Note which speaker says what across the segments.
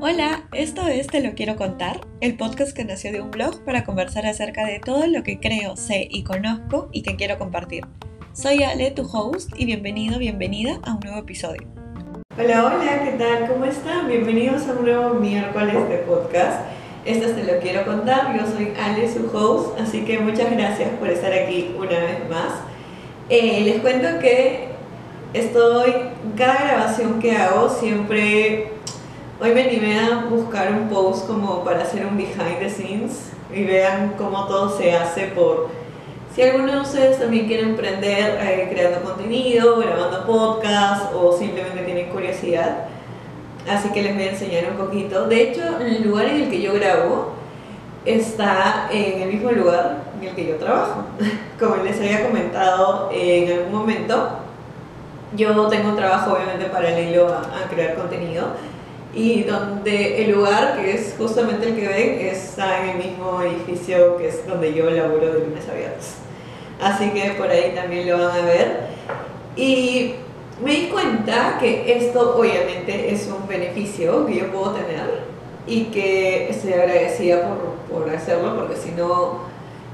Speaker 1: Hola, esto es Te lo quiero contar, el podcast que nació de un blog para conversar acerca de todo lo que creo, sé y conozco y que quiero compartir. Soy Ale, tu host, y bienvenido, bienvenida a un nuevo episodio.
Speaker 2: Hola, hola, ¿qué tal? ¿Cómo están? Bienvenidos a un nuevo miércoles de podcast. Esto es Te lo quiero contar, yo soy Ale, su host, así que muchas gracias por estar aquí una vez más. Eh, les cuento que estoy, cada grabación que hago siempre Hoy me animé a buscar un post como para hacer un behind the scenes y vean cómo todo se hace por... Si alguno de ustedes también quiere emprender eh, creando contenido, grabando podcast o simplemente tienen curiosidad, así que les voy a enseñar un poquito. De hecho, el lugar en el que yo grabo está en el mismo lugar en el que yo trabajo. Como les había comentado en algún momento, yo tengo un trabajo obviamente paralelo a, a crear contenido y donde el lugar, que es justamente el que ven, está en el mismo edificio que es donde yo laburo de lunes a viernes. Así que por ahí también lo van a ver. Y me di cuenta que esto obviamente es un beneficio que yo puedo tener y que estoy agradecida por, por hacerlo porque si no,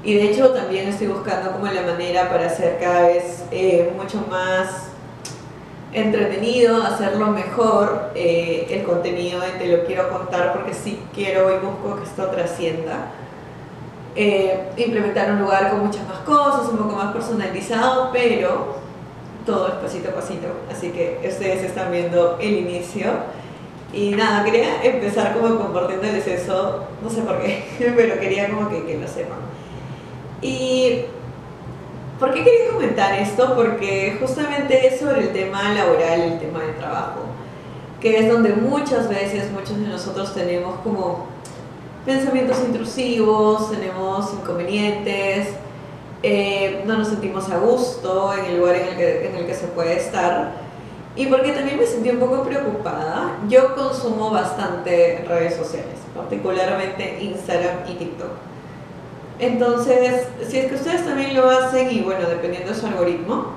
Speaker 2: y de hecho también estoy buscando como la manera para hacer cada vez eh, mucho más entretenido, hacerlo mejor, eh, el contenido de Te lo quiero contar porque sí quiero y busco que esto trascienda. Eh, implementar un lugar con muchas más cosas, un poco más personalizado, pero todo es pasito a pasito. Así que ustedes están viendo el inicio. Y nada, quería empezar como compartiéndoles eso, no sé por qué, pero quería como que, que lo sepan. Y ¿Por qué quería comentar esto? Porque justamente es sobre el tema laboral, el tema del trabajo, que es donde muchas veces muchos de nosotros tenemos como pensamientos intrusivos, tenemos inconvenientes, eh, no nos sentimos a gusto en el lugar en el, que, en el que se puede estar. Y porque también me sentí un poco preocupada, yo consumo bastante redes sociales, particularmente Instagram y TikTok. Entonces, si es que ustedes también lo hacen y bueno, dependiendo de su algoritmo,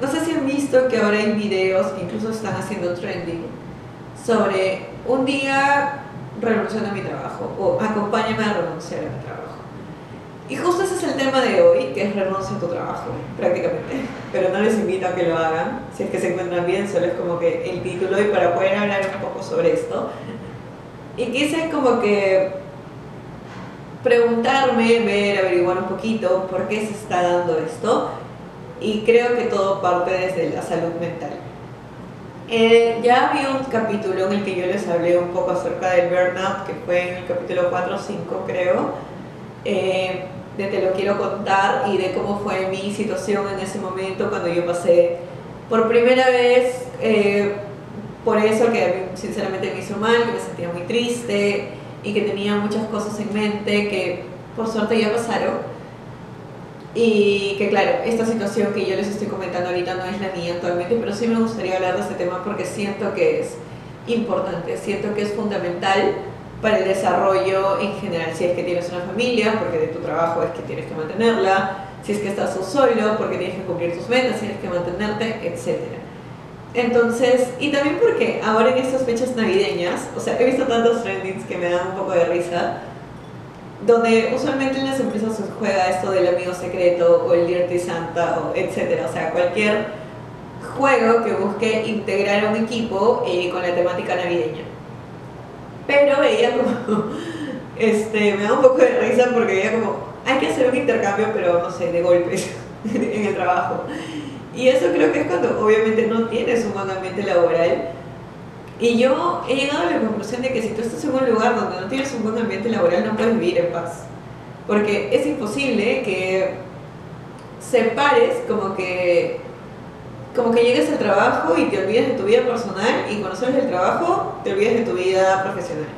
Speaker 2: no sé si han visto que ahora hay videos que incluso están haciendo trending sobre un día renunciando a mi trabajo o acompáñame a renunciar a mi trabajo. Y justo ese es el tema de hoy, que es renuncia a tu trabajo, prácticamente. Pero no les invito a que lo hagan, si es que se encuentran bien, solo es como que el título y para poder hablar un poco sobre esto. Y quise como que preguntarme, ver, averiguar un poquito por qué se está dando esto y creo que todo parte desde la salud mental. Eh, ya había un capítulo en el que yo les hablé un poco acerca del burnout, que fue en el capítulo 4 o 5 creo, eh, de te lo quiero contar y de cómo fue mi situación en ese momento cuando yo pasé por primera vez eh, por eso que sinceramente me hizo mal, que me sentía muy triste, y que tenía muchas cosas en mente que por suerte ya pasaron. Y que claro, esta situación que yo les estoy comentando ahorita no es la mía actualmente, pero sí me gustaría hablar de este tema porque siento que es importante, siento que es fundamental para el desarrollo en general, si es que tienes una familia, porque de tu trabajo es que tienes que mantenerla, si es que estás solo, porque tienes que cumplir tus metas, tienes que mantenerte, etcétera. Entonces, y también porque ahora en estas fechas navideñas, o sea, he visto tantos trendings que me dan un poco de risa, donde usualmente en las empresas se juega esto del amigo secreto o el Dirty Santa, o etcétera, o sea, cualquier juego que busque integrar a un equipo eh, con la temática navideña. Pero ella como, este, me da un poco de risa porque ella como, hay que hacer un intercambio, pero no sé, de golpes en el trabajo. Y eso creo que es cuando obviamente no tienes un buen ambiente laboral. Y yo he llegado a la conclusión de que si tú estás en un lugar donde no tienes un buen ambiente laboral, no puedes vivir en paz. Porque es imposible que separes como que como que llegues al trabajo y te olvides de tu vida personal y cuando sales del trabajo te olvides de tu vida profesional.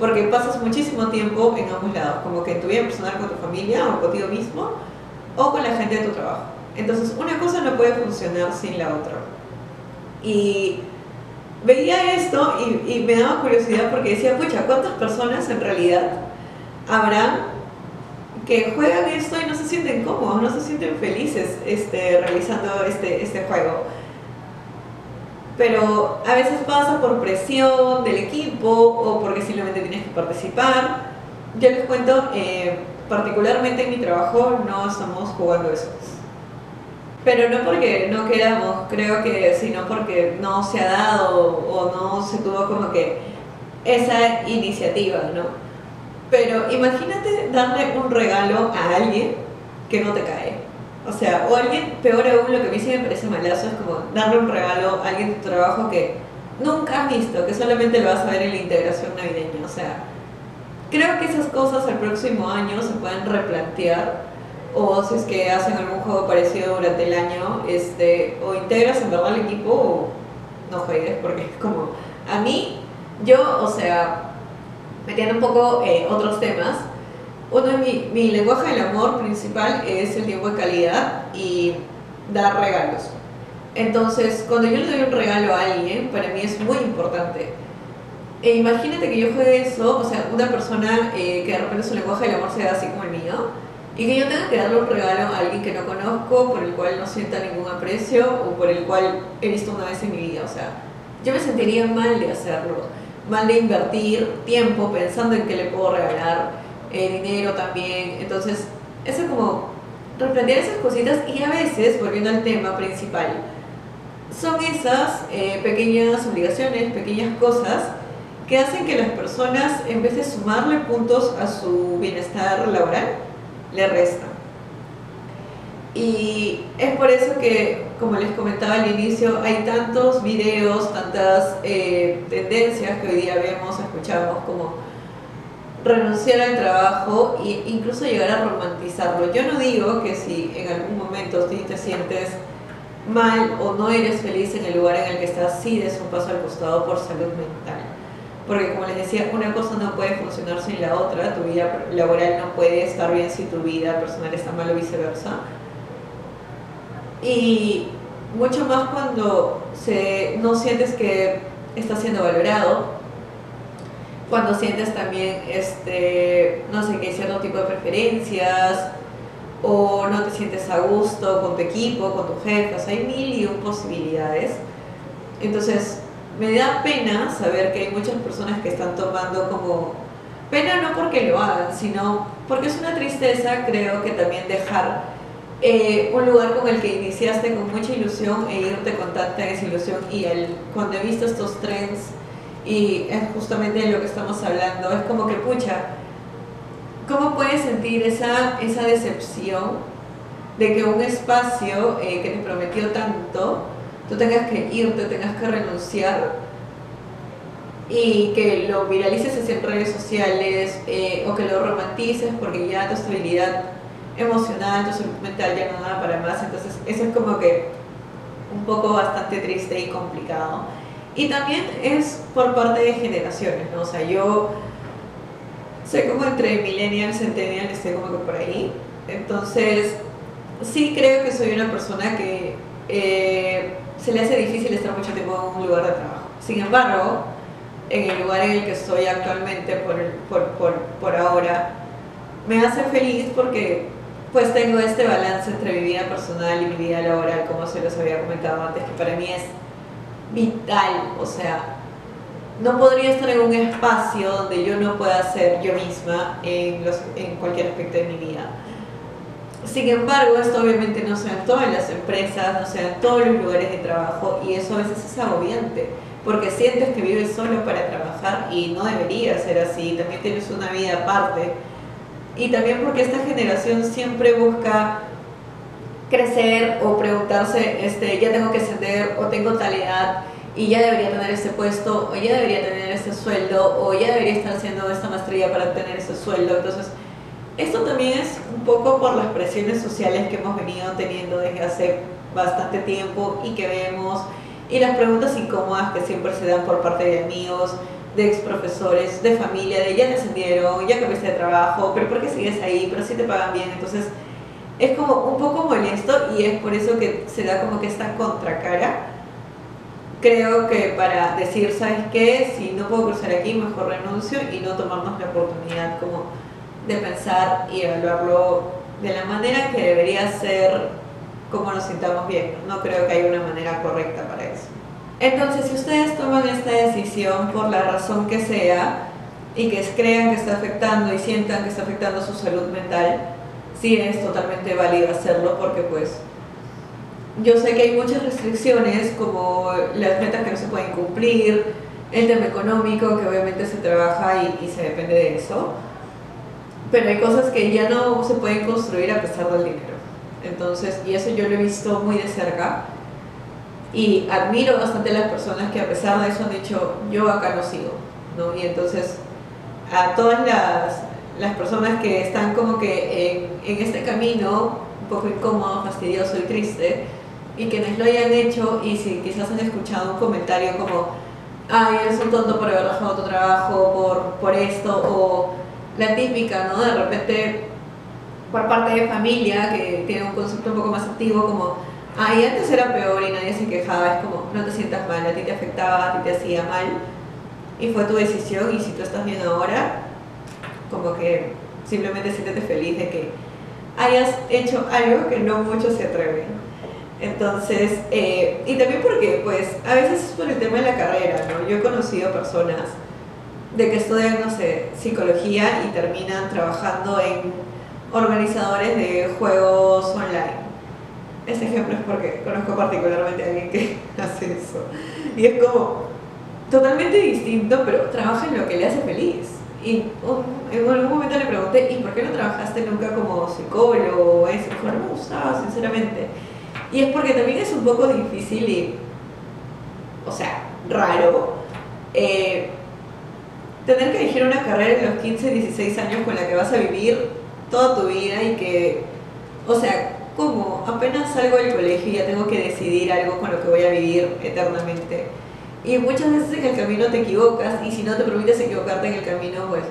Speaker 2: Porque pasas muchísimo tiempo en ambos lados, como que en tu vida personal con tu familia o contigo mismo o con la gente de tu trabajo. Entonces, una cosa no puede funcionar sin la otra. Y veía esto y, me daba curiosidad porque decía, pucha, ¿cuántas personas en realidad habrán que juegan esto y no se sienten cómodos, no se sienten felices este, realizando este, este juego? pero a veces pasa por presión del equipo o porque simplemente tienes que participar. Yo les cuento, eh, particularmente en mi trabajo no estamos jugando eso. Pero no porque no queramos, creo que, sino porque no se ha dado o no se tuvo como que esa iniciativa, ¿no? Pero imagínate darle un regalo a alguien que no te cae. O sea, o alguien, peor aún, lo que a mí sí me parece malazo es como darle un regalo a alguien de tu trabajo que nunca has visto, que solamente lo vas a ver en la integración navideña. O sea, creo que esas cosas el próximo año se pueden replantear o si es que hacen algún juego parecido durante el año, este, o integras en verdad el equipo o no juegues, porque es como, a mí, yo, o sea, metiendo un poco eh, otros temas, uno de mi, mi lenguaje del amor principal es el tiempo de calidad y dar regalos. Entonces, cuando yo le doy un regalo a alguien, para mí es muy importante. E imagínate que yo juegue eso, o sea, una persona eh, que de repente su lenguaje del amor sea así como el mío, y que yo tenga que darle un regalo a alguien que no conozco, por el cual no sienta ningún aprecio o por el cual he visto una vez en mi vida. O sea, yo me sentiría mal de hacerlo, mal de invertir tiempo pensando en qué le puedo regalar, eh, dinero también. Entonces, eso es como replantear esas cositas y a veces, volviendo al tema principal, son esas eh, pequeñas obligaciones, pequeñas cosas que hacen que las personas, en vez de sumarle puntos a su bienestar laboral, le resta. Y es por eso que, como les comentaba al inicio, hay tantos videos, tantas eh, tendencias que hoy día vemos, escuchamos como renunciar al trabajo e incluso llegar a romantizarlo. Yo no digo que si en algún momento te sientes mal o no eres feliz en el lugar en el que estás, sí des un paso al costado por salud mental porque como les decía, una cosa no puede funcionar sin la otra, tu vida laboral no puede estar bien si tu vida personal está mal o viceversa. Y mucho más cuando se, no sientes que estás siendo valorado, cuando sientes también, este, no sé, que hay cierto tipo de preferencias, o no te sientes a gusto con tu equipo, con tu jefe, o sea, hay mil y un posibilidades. Entonces, me da pena saber que hay muchas personas que están tomando como pena no porque lo hagan, sino porque es una tristeza, creo que también dejar eh, un lugar con el que iniciaste con mucha ilusión e irte con tanta desilusión y el, cuando he visto estos trends y es justamente de lo que estamos hablando, es como que pucha, ¿cómo puedes sentir esa, esa decepción de que un espacio eh, que te prometió tanto tú tengas que irte, tengas que renunciar y que lo viralices en redes sociales eh, o que lo romantices porque ya tu estabilidad emocional, tu salud mental ya no da para más. Entonces, eso es como que un poco bastante triste y complicado. Y también es por parte de generaciones, ¿no? O sea, yo sé como entre millennials, centennials, estoy como que por ahí. Entonces, sí creo que soy una persona que eh, se le hace difícil estar mucho tiempo en un lugar de trabajo. Sin embargo, en el lugar en el que estoy actualmente por, por, por, por ahora, me hace feliz porque pues tengo este balance entre mi vida personal y mi vida laboral, como se los había comentado antes, que para mí es vital, o sea, no podría estar en un espacio donde yo no pueda ser yo misma en, los, en cualquier aspecto de mi vida. Sin embargo, esto obviamente no se en todas las empresas, no se en todos los lugares de trabajo y eso a veces es agobiante porque sientes que vives solo para trabajar y no debería ser así, también tienes una vida aparte. Y también porque esta generación siempre busca crecer o preguntarse, este, ya tengo que ascender o tengo tal edad y ya debería tener este puesto o ya debería tener este sueldo o ya debería estar haciendo esta maestría para tener ese sueldo. Entonces, esto también es un poco por las presiones sociales que hemos venido teniendo desde hace bastante tiempo y que vemos, y las preguntas incómodas que siempre se dan por parte de amigos, de ex profesores, de familia, de ya te ascendieron, ya cambiaste de trabajo, pero ¿por qué sigues ahí? Pero si te pagan bien, entonces es como un poco molesto y es por eso que se da como que esta contracara. Creo que para decir, ¿sabes qué? Si no puedo cruzar aquí, mejor renuncio y no tomarnos la oportunidad como de pensar y evaluarlo de la manera que debería ser como nos sintamos bien. No creo que haya una manera correcta para eso. Entonces, si ustedes toman esta decisión por la razón que sea y que crean que está afectando y sientan que está afectando su salud mental, sí es totalmente válido hacerlo porque pues yo sé que hay muchas restricciones como las metas que no se pueden cumplir, el tema económico que obviamente se trabaja y, y se depende de eso, pero hay cosas que ya no se pueden construir a pesar del dinero. Entonces, y eso yo lo he visto muy de cerca y admiro bastante a las personas que a pesar de eso han dicho, yo acá no sigo, ¿no? Y entonces, a todas las, las personas que están como que en, en este camino, un poco incómodo, fastidioso y triste, y quienes lo hayan hecho y si quizás han escuchado un comentario como, ay, eres un tonto por haber dejado tu trabajo, por, por esto, o la típica, ¿no? De repente, por parte de familia, que tiene un concepto un poco más activo, como, ay, antes era peor y nadie se quejaba, es como, no te sientas mal, a ti te afectaba, a ti te hacía mal, y fue tu decisión, y si tú estás bien ahora, como que simplemente siéntete feliz de que hayas hecho algo que no muchos se atreven. Entonces, eh, y también porque, pues, a veces es por el tema de la carrera, ¿no? Yo he conocido personas de que estudian, no sé, psicología y terminan trabajando en organizadores de juegos online. Este ejemplo es porque conozco particularmente a alguien que hace eso. Y es como totalmente distinto, pero trabaja en lo que le hace feliz. Y en algún momento le pregunté, ¿y por qué no trabajaste nunca como psicólogo o eso? no me gustaba, sinceramente. Y es porque también es un poco difícil y, o sea, raro, eh, tener que elegir una carrera en los 15, 16 años con la que vas a vivir toda tu vida y que, o sea, como apenas salgo del colegio y ya tengo que decidir algo con lo que voy a vivir eternamente. Y muchas veces en el camino te equivocas y si no te permites equivocarte en el camino, pues,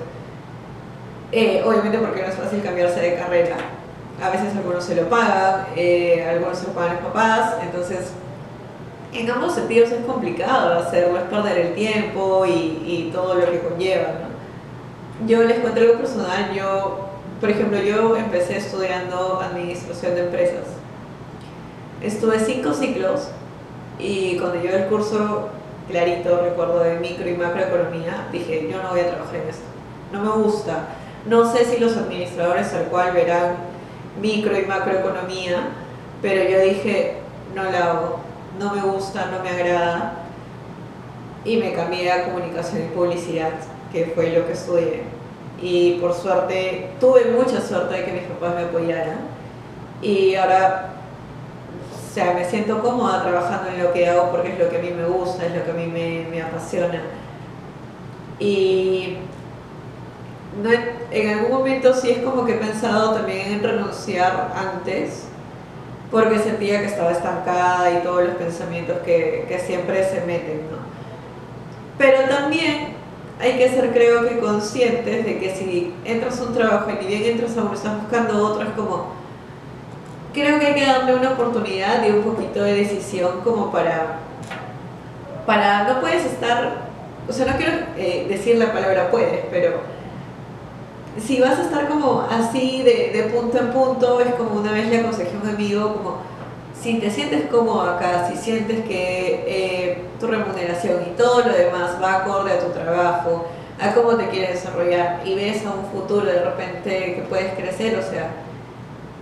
Speaker 2: eh, obviamente porque no es fácil cambiarse de carrera a veces algunos se lo pagan, eh, algunos se lo pagan los papás, entonces en ambos sentidos es complicado hacerlo, es perder el tiempo y, y todo lo que conlleva. Yo les cuento algo personal, yo, por ejemplo, yo empecé estudiando administración de empresas. Estuve cinco ciclos y cuando llevé el curso clarito, recuerdo de micro y macroeconomía, dije, yo no voy a trabajar en esto, no me gusta. No sé si los administradores al cual verán micro y macroeconomía, pero yo dije, no la hago, no me gusta, no me agrada, y me cambié a comunicación y publicidad, que fue lo que estudié. Y por suerte, tuve mucha suerte de que mis papás me apoyaran, y ahora, o sea, me siento cómoda trabajando en lo que hago porque es lo que a mí me gusta, es lo que a mí me, me apasiona. Y no, en algún momento sí es como que he pensado también en renunciar antes, porque sentía que estaba estancada y todos los pensamientos que, que siempre se meten, ¿no? Pero también hay que ser, creo que, conscientes de que si entras a un trabajo y ni bien entras a uno, estás buscando otro, como. Creo que hay que darle una oportunidad y un poquito de decisión como para. para no puedes estar. O sea, no quiero eh, decir la palabra puedes, pero si vas a estar como así de, de, punto en punto, es como una vez le aconsejé a un amigo, como si te sientes cómodo acá, si sientes que eh, tu remuneración y todo lo demás va acorde a tu trabajo, a cómo te quieres desarrollar y ves a un futuro de repente que puedes crecer, o sea,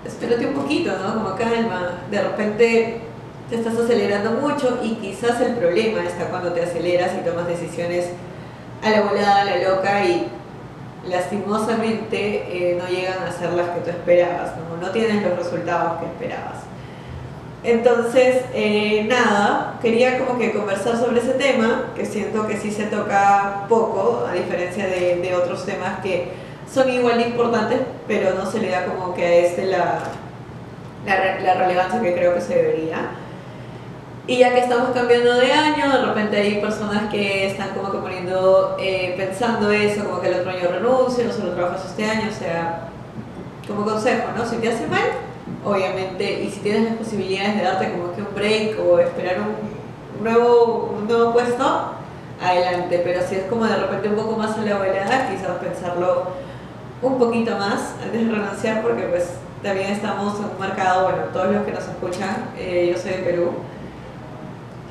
Speaker 2: espérate un poquito, ¿no? Como calma, de repente te estás acelerando mucho y quizás el problema está cuando te aceleras y tomas decisiones a la volada, a la loca y lastimosamente eh, no llegan a ser las que tú esperabas, ¿no? tienes los resultados que esperabas. Entonces, eh, nada, quería como que conversar sobre ese tema, que siento que sí se toca poco, a diferencia de, de otros temas que son igual de importantes, pero no se le da como que a este la, la, la relevancia que creo que se debería. Y ya que estamos cambiando de año, de repente hay personas que están como que poniendo, eh, pensando eso, como que el otro año renuncio, no solo trabajas este año, o sea, como consejo, ¿no? Si te hace mal, obviamente, y si tienes las posibilidades de darte como que un break o esperar un nuevo, nuevo puesto, adelante, pero si es como de repente un poco más a la volada, quizás pensarlo un poquito más antes de renunciar, porque pues también estamos en un mercado, bueno, todos los que nos escuchan, eh, yo soy de Perú,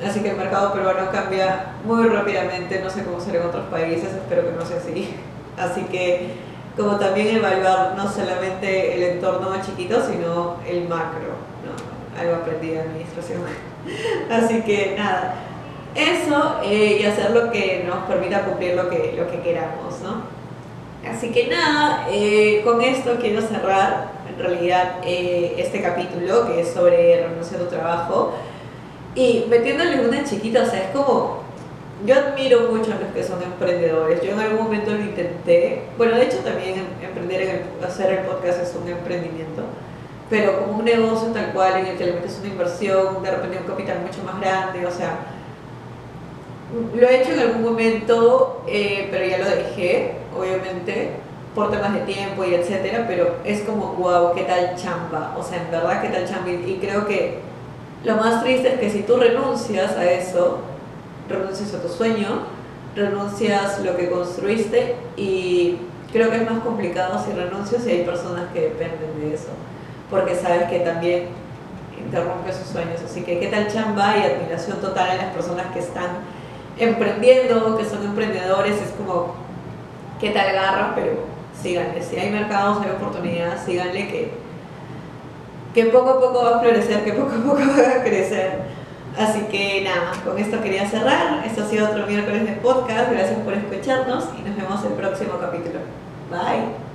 Speaker 2: Así que el mercado peruano cambia muy rápidamente, no sé cómo será en otros países, espero que no sea así. Así que como también evaluar no solamente el entorno chiquito, sino el macro, ¿no? algo aprendí de administración. Así que nada, eso eh, y hacer lo que nos permita cumplir lo que, lo que queramos. ¿no? Así que nada, eh, con esto quiero cerrar en realidad eh, este capítulo que es sobre renuncia a tu trabajo y metiéndole una chiquita, o sea, es como yo admiro mucho a los que son emprendedores. Yo en algún momento lo intenté. Bueno, de hecho también em, emprender en hacer el podcast es un emprendimiento. Pero como un negocio tal cual en el que le metes una inversión, de repente un capital mucho más grande, o sea, lo he hecho en algún momento, eh, pero ya lo dejé, obviamente, por temas de tiempo y etcétera, pero es como, wow, qué tal chamba, o sea, en verdad, qué tal chamba. Y creo que lo más triste es que si tú renuncias a eso, renuncias a tu sueño, renuncias lo que construiste y creo que es más complicado si renuncias y hay personas que dependen de eso, porque sabes que también interrumpe sus sueños. Así que qué tal chamba y admiración total a las personas que están emprendiendo, que son emprendedores, es como qué tal garra, pero síganle. Si hay mercados, hay oportunidades, síganle que, que poco a poco va a florecer, que poco a poco va a crecer. Así que nada, con esto quería cerrar. Esto ha sido otro miércoles de podcast. Gracias por escucharnos y nos vemos el próximo capítulo. Bye.